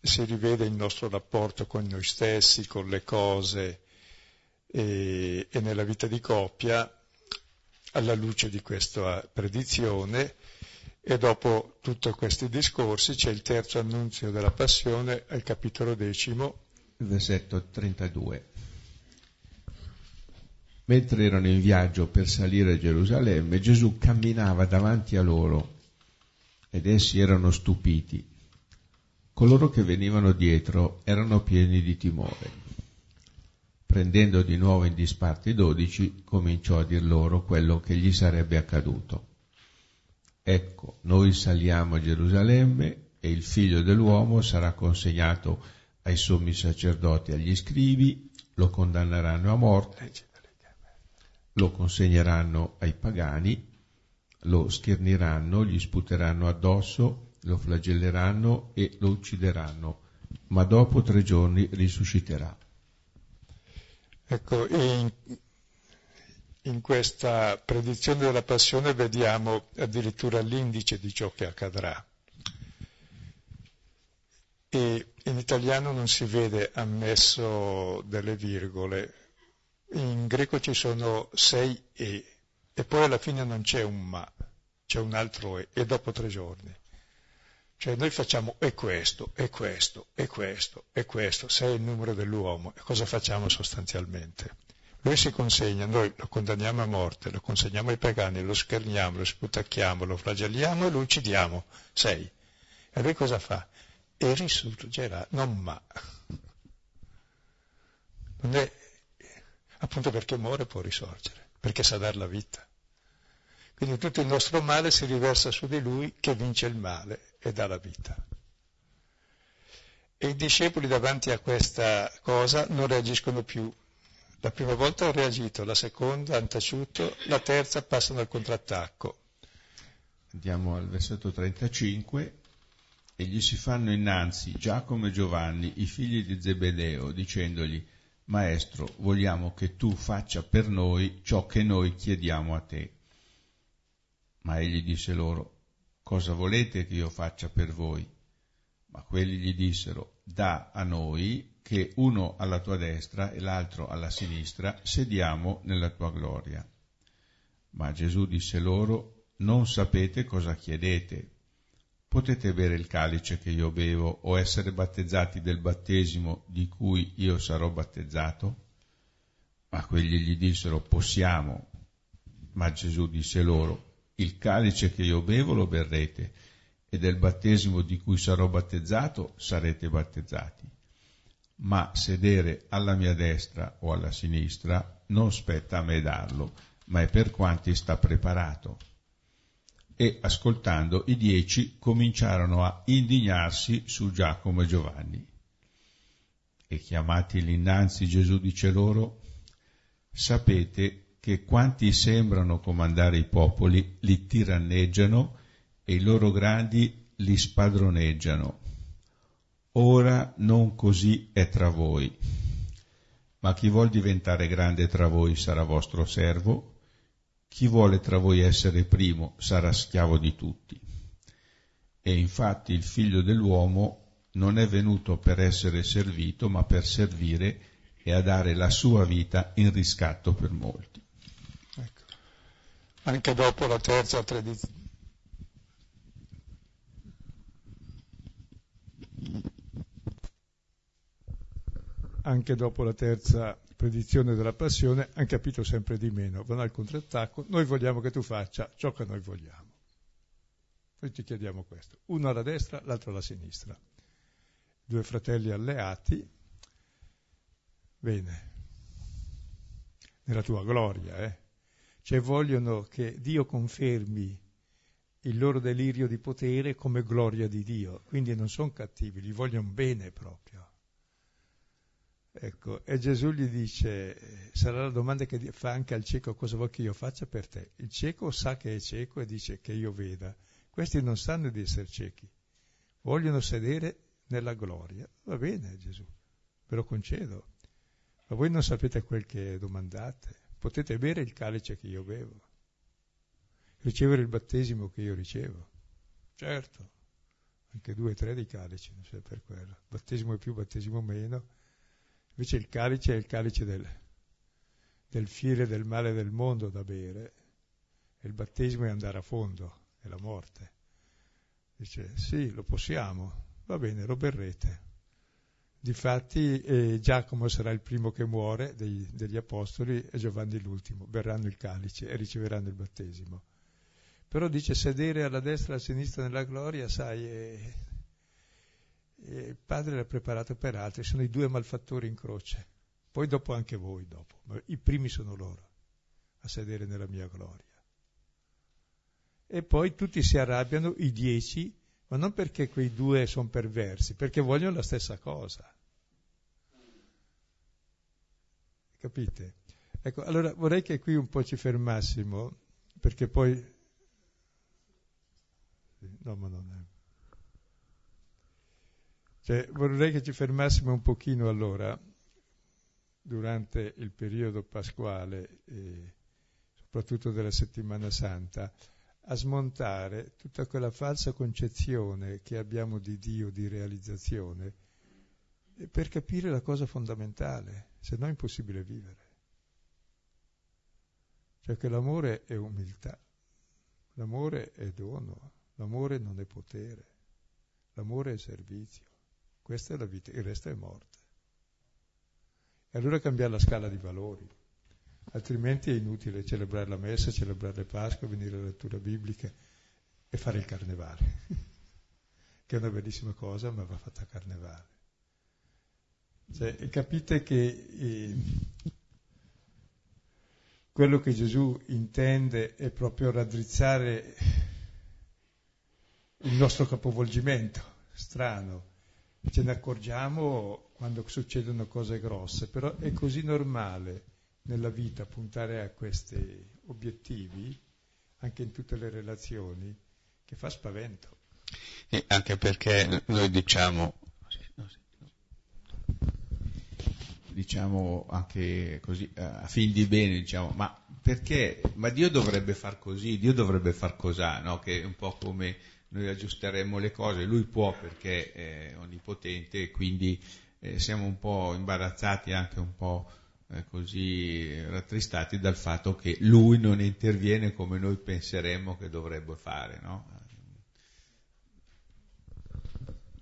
si rivede il nostro rapporto con noi stessi, con le cose, e, e nella vita di coppia alla luce di questa predizione e dopo tutti questi discorsi c'è il terzo annunzio della passione al capitolo decimo. Versetto 32. Mentre erano in viaggio per salire a Gerusalemme, Gesù camminava davanti a loro ed essi erano stupiti. Coloro che venivano dietro erano pieni di timore prendendo di nuovo in disparte i dodici, cominciò a dir loro quello che gli sarebbe accaduto. Ecco, noi saliamo a Gerusalemme e il figlio dell'uomo sarà consegnato ai sommi sacerdoti e agli scrivi, lo condanneranno a morte, lo consegneranno ai pagani, lo schierniranno, gli sputeranno addosso, lo flagelleranno e lo uccideranno, ma dopo tre giorni risusciterà. Ecco, in, in questa predizione della passione vediamo addirittura l'indice di ciò che accadrà. E in italiano non si vede ammesso delle virgole, in greco ci sono sei e, e poi alla fine non c'è un ma, c'è un altro e, e dopo tre giorni. Cioè noi facciamo e questo, e questo, e questo, e questo, se è il numero dell'uomo, e cosa facciamo sostanzialmente? Lui si consegna, noi lo condanniamo a morte, lo consegniamo ai pagani, lo scherniamo, lo sputacchiamo, lo flagelliamo e lo uccidiamo. Sei. E lui cosa fa? E risorgerà, non ma. Non è, appunto perché muore può risorgere, perché sa dar la vita. Quindi tutto il nostro male si riversa su di lui che vince il male e dà la vita. E i discepoli davanti a questa cosa non reagiscono più. La prima volta hanno reagito, la seconda hanno taciuto, la terza passano al contrattacco. Andiamo al versetto 35. E gli si fanno innanzi Giacomo e Giovanni, i figli di Zebedeo, dicendogli, Maestro, vogliamo che tu faccia per noi ciò che noi chiediamo a te. Ma egli disse loro, cosa volete che io faccia per voi? Ma quelli gli dissero, da a noi che uno alla tua destra e l'altro alla sinistra sediamo nella tua gloria. Ma Gesù disse loro, non sapete cosa chiedete. Potete bere il calice che io bevo o essere battezzati del battesimo di cui io sarò battezzato? Ma quelli gli dissero, possiamo. Ma Gesù disse loro, il calice che io bevo lo berrete e del battesimo di cui sarò battezzato sarete battezzati. Ma sedere alla mia destra o alla sinistra non spetta a me darlo, ma è per quanti sta preparato. E ascoltando i dieci cominciarono a indignarsi su Giacomo e Giovanni. E chiamati l'innanzi Gesù dice loro, sapete che quanti sembrano comandare i popoli li tiranneggiano e i loro grandi li spadroneggiano. Ora non così è tra voi, ma chi vuol diventare grande tra voi sarà vostro servo, chi vuole tra voi essere primo sarà schiavo di tutti. E infatti il figlio dell'uomo non è venuto per essere servito, ma per servire e a dare la sua vita in riscatto per molti anche dopo la terza tradizione. Anche dopo la terza predizione della passione hanno capito sempre di meno, vanno al contrattacco, noi vogliamo che tu faccia ciò che noi vogliamo. Noi ti chiediamo questo, uno alla destra, l'altro alla sinistra. Due fratelli alleati, bene, nella tua gloria, eh? Cioè vogliono che Dio confermi il loro delirio di potere come gloria di Dio, quindi non sono cattivi, gli vogliono bene proprio. Ecco, e Gesù gli dice, sarà la domanda che fa anche al cieco, cosa vuoi che io faccia per te? Il cieco sa che è cieco e dice che io veda. Questi non sanno di essere ciechi, vogliono sedere nella gloria. Va bene Gesù, ve lo concedo, ma voi non sapete quel che domandate potete bere il calice che io bevo, ricevere il battesimo che io ricevo. Certo, anche due o tre di calici, non so per quello. Battesimo più, battesimo meno. Invece il calice è il calice del, del fiele del male del mondo da bere e il battesimo è andare a fondo, è la morte. Dice, sì, lo possiamo, va bene, lo berrete. Difatti eh, Giacomo sarà il primo che muore dei, degli apostoli e Giovanni l'ultimo, berranno il calice e riceveranno il battesimo. Però dice sedere alla destra e alla sinistra nella gloria, sai, eh, eh, il Padre l'ha preparato per altri, sono i due malfattori in croce, poi dopo anche voi dopo, ma i primi sono loro a sedere nella mia gloria. E poi tutti si arrabbiano, i dieci, ma non perché quei due sono perversi, perché vogliono la stessa cosa. Capite? Ecco, allora vorrei che qui un po' ci fermassimo, perché poi... No, ma non è... Cioè, vorrei che ci fermassimo un pochino allora, durante il periodo pasquale soprattutto della settimana santa, a smontare tutta quella falsa concezione che abbiamo di Dio, di realizzazione, per capire la cosa fondamentale, se no è impossibile vivere. Cioè che l'amore è umiltà, l'amore è dono, l'amore non è potere. l'amore è servizio, questa è la vita, il resto è morte. E allora cambiare la scala di valori, altrimenti è inutile celebrare la messa, celebrare le Pasqua, venire alla lettura biblica e fare il carnevale, che è una bellissima cosa, ma va fatta a carnevale. Cioè, capite che eh, quello che Gesù intende è proprio raddrizzare il nostro capovolgimento, strano. Ce ne accorgiamo quando succedono cose grosse, però è così normale nella vita puntare a questi obiettivi, anche in tutte le relazioni, che fa spavento. E anche perché noi diciamo, diciamo anche così, eh, a fin di bene, diciamo, ma perché? Ma Dio dovrebbe far così, Dio dovrebbe far così, no? Che è un po' come noi aggiusteremmo le cose, lui può perché è onnipotente e quindi eh, siamo un po' imbarazzati, anche un po' eh, così rattristati dal fatto che lui non interviene come noi penseremmo che dovrebbe fare, no?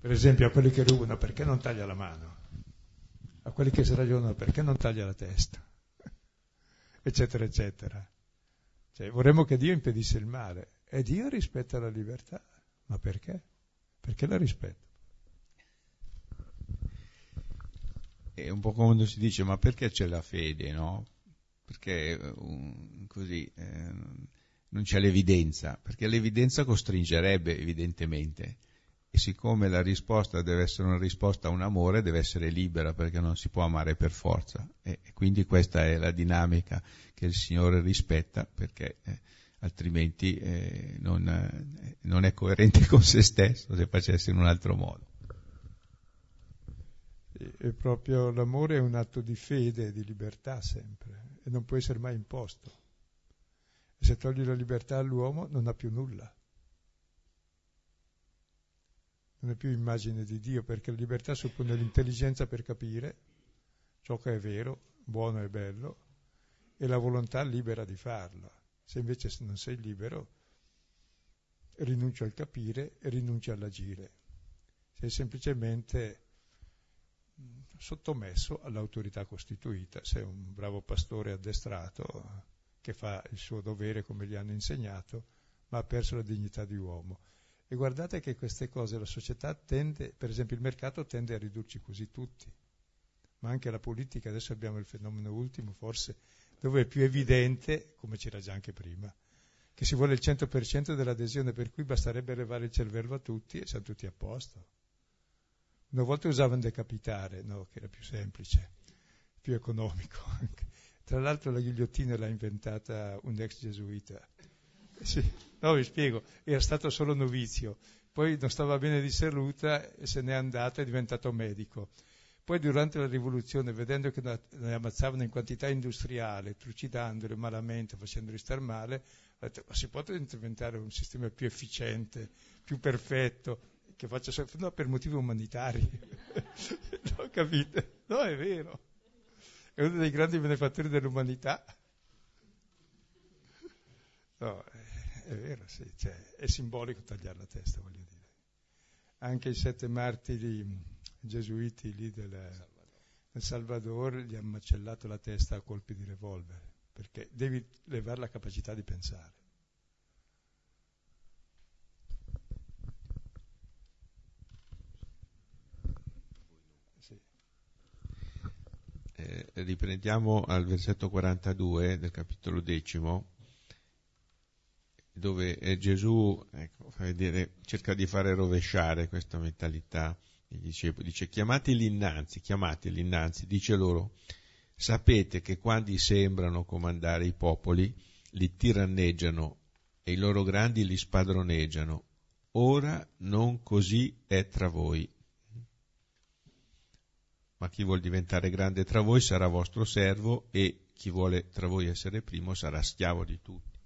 Per esempio a quelli che rubano perché non taglia la mano? A quelli che si ragionano perché non taglia la testa? eccetera, eccetera. Cioè, vorremmo che Dio impedisse il male e Dio rispetta la libertà. Ma perché? Perché la rispetta. È un po' come si dice, ma perché c'è la fede, no? Perché così eh, non c'è l'evidenza, perché l'evidenza costringerebbe evidentemente e siccome la risposta deve essere una risposta a un amore, deve essere libera perché non si può amare per forza e, e quindi questa è la dinamica che il Signore rispetta perché eh, altrimenti eh, non, eh, non è coerente con se stesso se facesse in un altro modo. E proprio l'amore è un atto di fede di libertà sempre e non può essere mai imposto. E se togli la libertà all'uomo non ha più nulla non è più immagine di Dio, perché la libertà suppone l'intelligenza per capire ciò che è vero, buono e bello, e la volontà libera di farlo. Se invece non sei libero, rinunci al capire e rinunci all'agire. Sei semplicemente sottomesso all'autorità costituita, sei un bravo pastore addestrato che fa il suo dovere come gli hanno insegnato, ma ha perso la dignità di uomo. E guardate che queste cose la società tende, per esempio il mercato tende a ridurci così tutti, ma anche la politica, adesso abbiamo il fenomeno ultimo forse, dove è più evidente, come c'era già anche prima, che si vuole il 100% dell'adesione, per cui basterebbe levare il cervello a tutti e siamo tutti a posto. Una volta usavano decapitare, no, che era più semplice, più economico. Tra l'altro la ghigliottina l'ha inventata un ex gesuita sì, no, vi spiego, era stato solo novizio, poi non stava bene di salute e se n'è andato è diventato medico. Poi durante la rivoluzione, vedendo che ne ammazzavano in quantità industriale, trucidandole malamente, facendoli star male, ha detto, ma si può inventare un sistema più efficiente, più perfetto, che faccia solo... No, per motivi umanitari. no, capite? No, è vero. È uno dei grandi benefattori dell'umanità. No, è, vero, sì, cioè, è simbolico tagliare la testa, voglio dire. Anche i sette martiri gesuiti lì del, nel Salvador gli hanno macellato la testa a colpi di revolver, perché devi levare la capacità di pensare. Eh, riprendiamo al versetto 42 del capitolo decimo dove eh, Gesù ecco, vedere, cerca di fare rovesciare questa mentalità dei discepoli. Dice chiamateli innanzi, chiamateli innanzi, dice loro, sapete che quando sembrano comandare i popoli, li tiranneggiano e i loro grandi li spadroneggiano. Ora non così è tra voi. Ma chi vuol diventare grande tra voi sarà vostro servo e chi vuole tra voi essere primo sarà schiavo di tutti.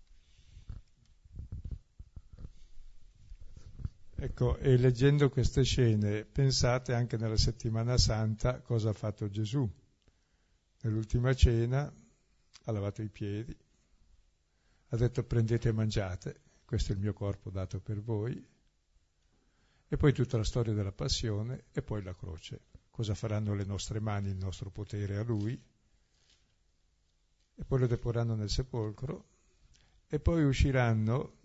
Ecco, e leggendo queste scene, pensate anche nella settimana santa cosa ha fatto Gesù. Nell'ultima cena ha lavato i piedi, ha detto prendete e mangiate, questo è il mio corpo dato per voi. E poi tutta la storia della passione e poi la croce. Cosa faranno le nostre mani, il nostro potere a lui? E poi lo deporranno nel sepolcro e poi usciranno,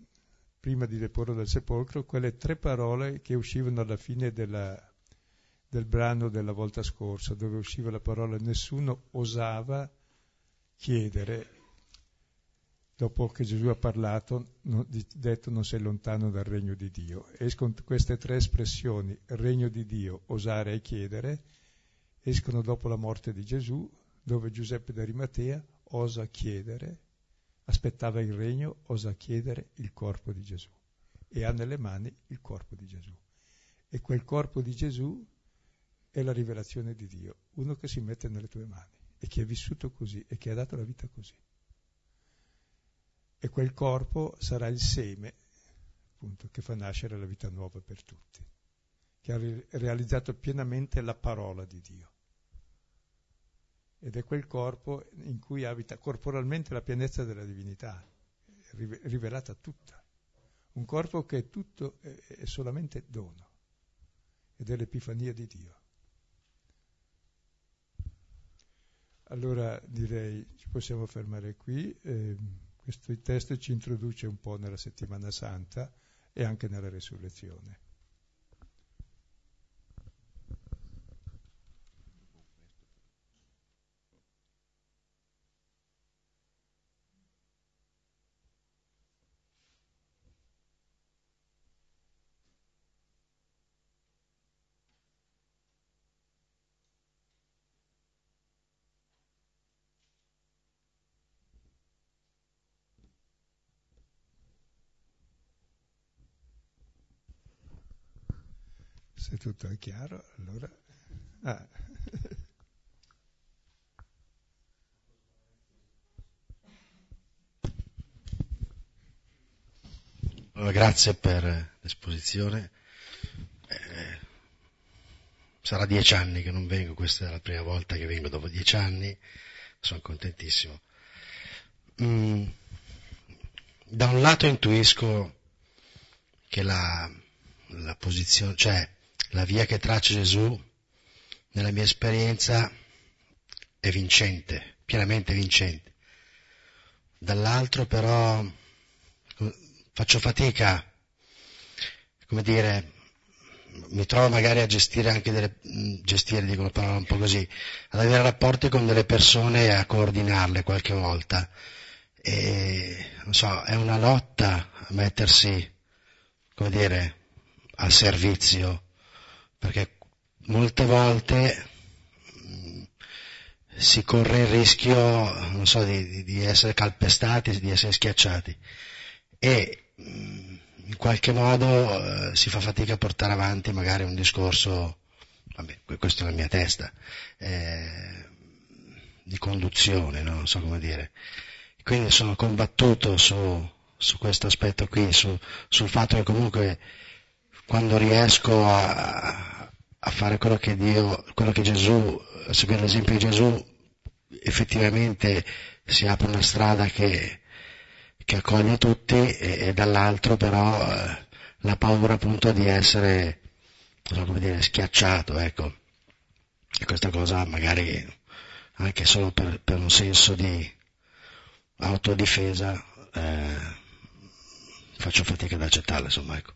prima di deporlo dal sepolcro, quelle tre parole che uscivano alla fine della, del brano della volta scorsa, dove usciva la parola nessuno osava chiedere dopo che Gesù ha parlato, detto non sei lontano dal regno di Dio. Escono queste tre espressioni, regno di Dio, osare e chiedere, escono dopo la morte di Gesù, dove Giuseppe d'Arimatea osa chiedere, aspettava il regno, osa chiedere il corpo di Gesù e ha nelle mani il corpo di Gesù. E quel corpo di Gesù è la rivelazione di Dio, uno che si mette nelle tue mani e che è vissuto così e che ha dato la vita così e quel corpo sarà il seme appunto, che fa nascere la vita nuova per tutti, che ha realizzato pienamente la parola di Dio. Ed è quel corpo in cui abita corporalmente la pienezza della divinità, rivelata tutta. Un corpo che è tutto, è solamente dono, ed è l'epifania di Dio. Allora direi ci possiamo fermare qui. Eh, questo testo ci introduce un po' nella settimana santa e anche nella resurrezione. Se tutto è chiaro, allora... Ah. Allora, grazie per l'esposizione. Eh, sarà dieci anni che non vengo, questa è la prima volta che vengo dopo dieci anni, sono contentissimo. Mm, da un lato intuisco che la, la posizione, cioè la via che traccia Gesù, nella mia esperienza, è vincente, pienamente vincente. Dall'altro però faccio fatica, come dire, mi trovo magari a gestire anche delle, gestire dico una parola un po' così, ad avere rapporti con delle persone e a coordinarle qualche volta. E, non so, è una lotta mettersi, come dire, al servizio perché molte volte mm, si corre il rischio, non so, di, di essere calpestati, di essere schiacciati e mm, in qualche modo eh, si fa fatica a portare avanti magari un discorso, vabbè, questa è la mia testa, eh, di conduzione, no? non so come dire. Quindi sono combattuto su, su questo aspetto qui, su, sul fatto che comunque quando riesco a, a fare quello che Dio, quello che Gesù, a seguire l'esempio di Gesù, effettivamente si apre una strada che, che accoglie tutti e, e dall'altro però eh, la paura appunto di essere, non so come dire, schiacciato, ecco. E questa cosa magari anche solo per, per un senso di autodifesa eh, faccio fatica ad accettarla, insomma, ecco.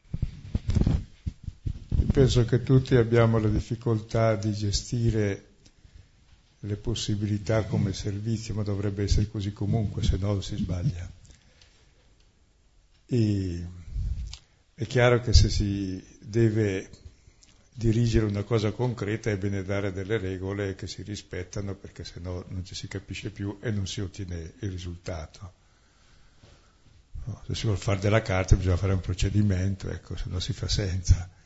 Penso che tutti abbiamo la difficoltà di gestire le possibilità come servizio, ma dovrebbe essere così comunque, se no si sbaglia. E è chiaro che se si deve dirigere una cosa concreta è bene dare delle regole che si rispettano perché se no non ci si capisce più e non si ottiene il risultato. Se si vuole fare della carta bisogna fare un procedimento, ecco, se no si fa senza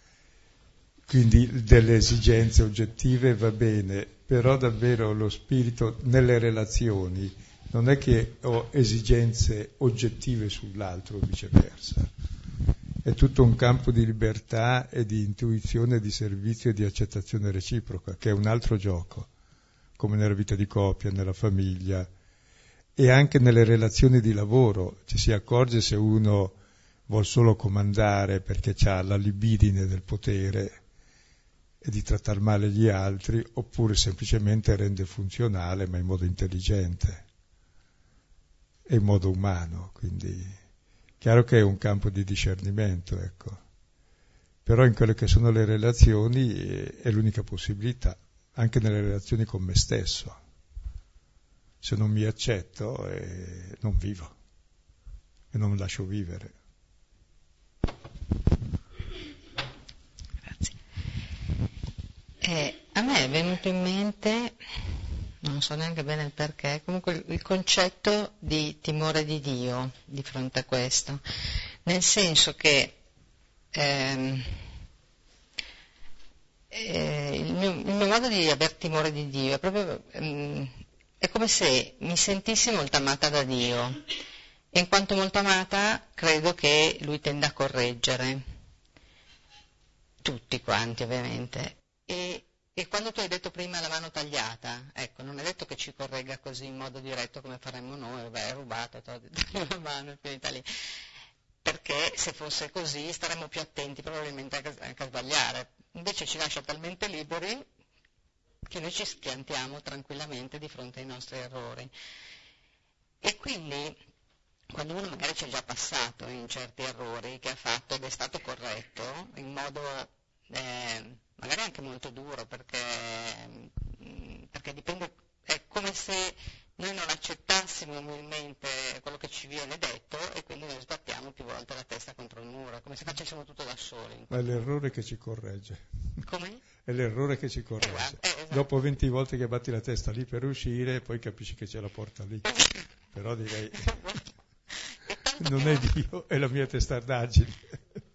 quindi delle esigenze oggettive va bene, però davvero lo spirito nelle relazioni non è che ho esigenze oggettive sull'altro o viceversa, è tutto un campo di libertà e di intuizione, di servizio e di accettazione reciproca, che è un altro gioco, come nella vita di coppia, nella famiglia e anche nelle relazioni di lavoro, ci si accorge se uno vuol solo comandare perché ha la libidine del potere e di trattare male gli altri, oppure semplicemente rende funzionale ma in modo intelligente e in modo umano, quindi chiaro che è un campo di discernimento, ecco. Però in quelle che sono le relazioni è l'unica possibilità, anche nelle relazioni con me stesso. Se non mi accetto eh, non vivo e non lascio vivere. Eh, a me è venuto in mente, non so neanche bene il perché, comunque il concetto di timore di Dio di fronte a questo, nel senso che ehm, eh, il, mio, il, mio, modo di aver timore di Dio è proprio ehm, è come se mi sentissi molto amata da Dio. E in quanto molto amata credo che lui tenda a correggere tutti quanti ovviamente e, e, quando tu hai detto prima la mano tagliata, ecco, non è detto che ci corregga così in modo diretto come faremmo noi, beh, è rubato, togli la mano e finita lì. Perché se fosse così staremmo più attenti probabilmente anche a sbagliare. Invece ci lascia talmente liberi che noi ci schiantiamo tranquillamente di fronte ai nostri errori. E quindi quando uno magari ci è già passato in certi errori che ha fatto ed è stato corretto in modo eh, magari anche molto duro perché, mm, perché dipende, è come se noi non accettassimo umilmente quello che ci viene detto e quindi noi sbattiamo più volte la testa contro il muro, come se facessimo tutto da soli. Ma è l'errore che ci corregge. Come? È l'errore che ci corregge. Esatto, eh, esatto. Dopo 20 volte che batti la testa lì per uscire, poi capisci che c'è la porta lì. Però direi, non è Dio, è la mia testardaggine.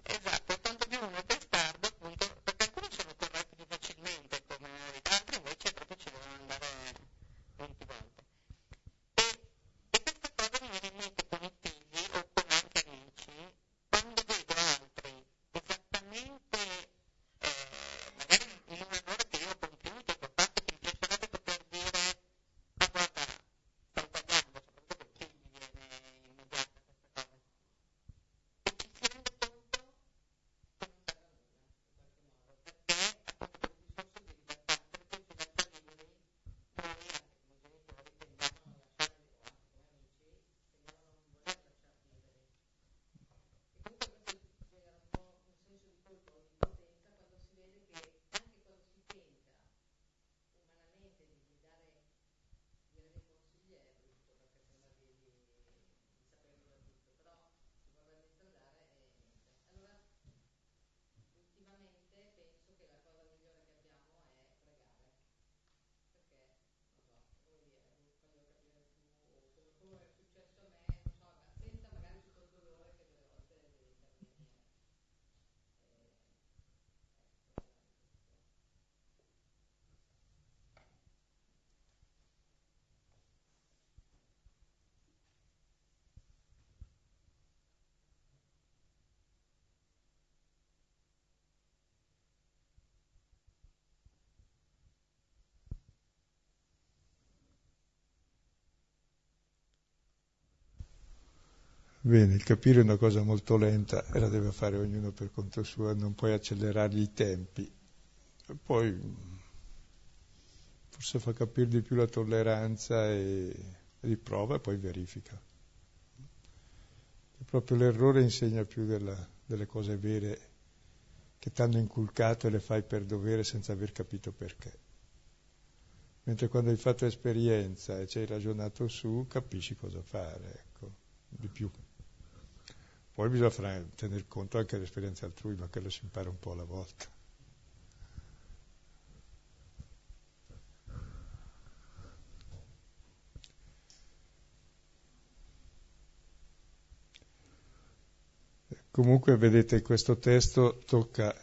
Bene, il capire è una cosa molto lenta e la deve fare ognuno per conto suo, non puoi accelerargli i tempi. Poi forse fa capire di più la tolleranza e riprova e poi verifica. E proprio l'errore insegna più della, delle cose vere che ti hanno inculcato e le fai per dovere senza aver capito perché. Mentre quando hai fatto esperienza e ci hai ragionato su, capisci cosa fare, ecco, di più. Poi bisogna tener conto anche dell'esperienza altrui, ma quello si impara un po' alla volta. Comunque vedete questo testo tocca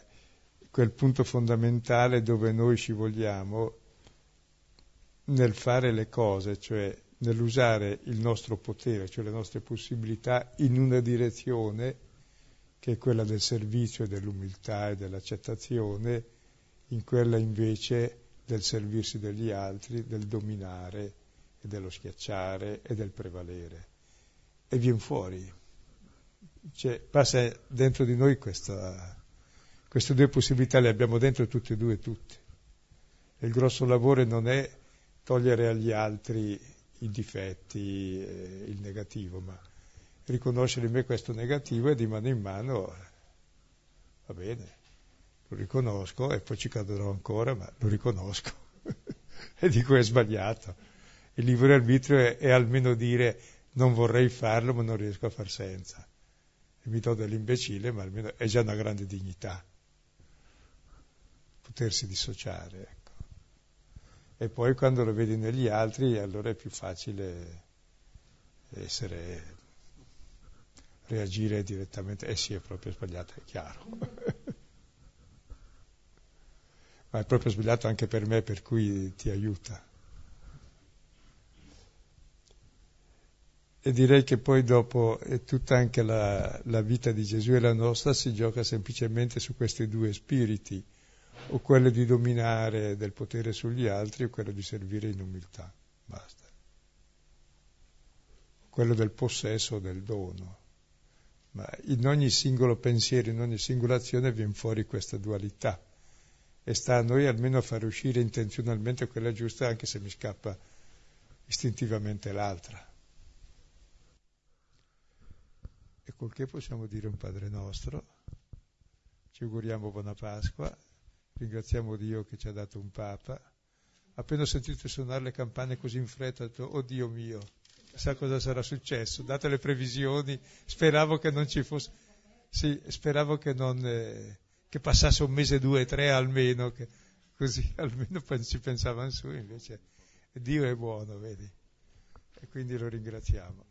quel punto fondamentale dove noi ci vogliamo nel fare le cose, cioè nell'usare il nostro potere, cioè le nostre possibilità, in una direzione che è quella del servizio e dell'umiltà e dell'accettazione, in quella invece del servirsi degli altri, del dominare e dello schiacciare e del prevalere. E viene fuori, cioè, passa dentro di noi questa, queste due possibilità, le abbiamo dentro tutte e due tutti. il grosso lavoro non è togliere agli altri i difetti, eh, il negativo, ma riconoscere in me questo negativo e di mano in mano, va bene, lo riconosco e poi ci cadrò ancora, ma lo riconosco e dico è sbagliato. Il libero arbitrio è, è almeno dire non vorrei farlo ma non riesco a far senza. E mi do dell'imbecille, ma almeno è già una grande dignità potersi dissociare. E poi quando lo vedi negli altri allora è più facile essere, reagire direttamente, eh sì è proprio sbagliato, è chiaro. ma è proprio sbagliato anche per me, per cui ti aiuta. E direi che poi dopo tutta anche la, la vita di Gesù e la nostra si gioca semplicemente su questi due spiriti, o quello di dominare del potere sugli altri o quello di servire in umiltà. Basta. Quello del possesso o del dono. Ma in ogni singolo pensiero, in ogni singola azione viene fuori questa dualità e sta a noi almeno a far uscire intenzionalmente quella giusta anche se mi scappa istintivamente l'altra. E col che possiamo dire un Padre nostro, ci auguriamo buona Pasqua, ringraziamo Dio che ci ha dato un Papa. Appena ho sentito suonare le campane così in fretta, ho detto, oh Dio mio, chissà cosa sarà successo, date le previsioni, speravo che non ci fosse, sì, speravo che non... Eh, che passasse un mese, due, tre almeno, che così almeno ci pensavano su, invece Dio è buono, vedi? E quindi lo ringraziamo.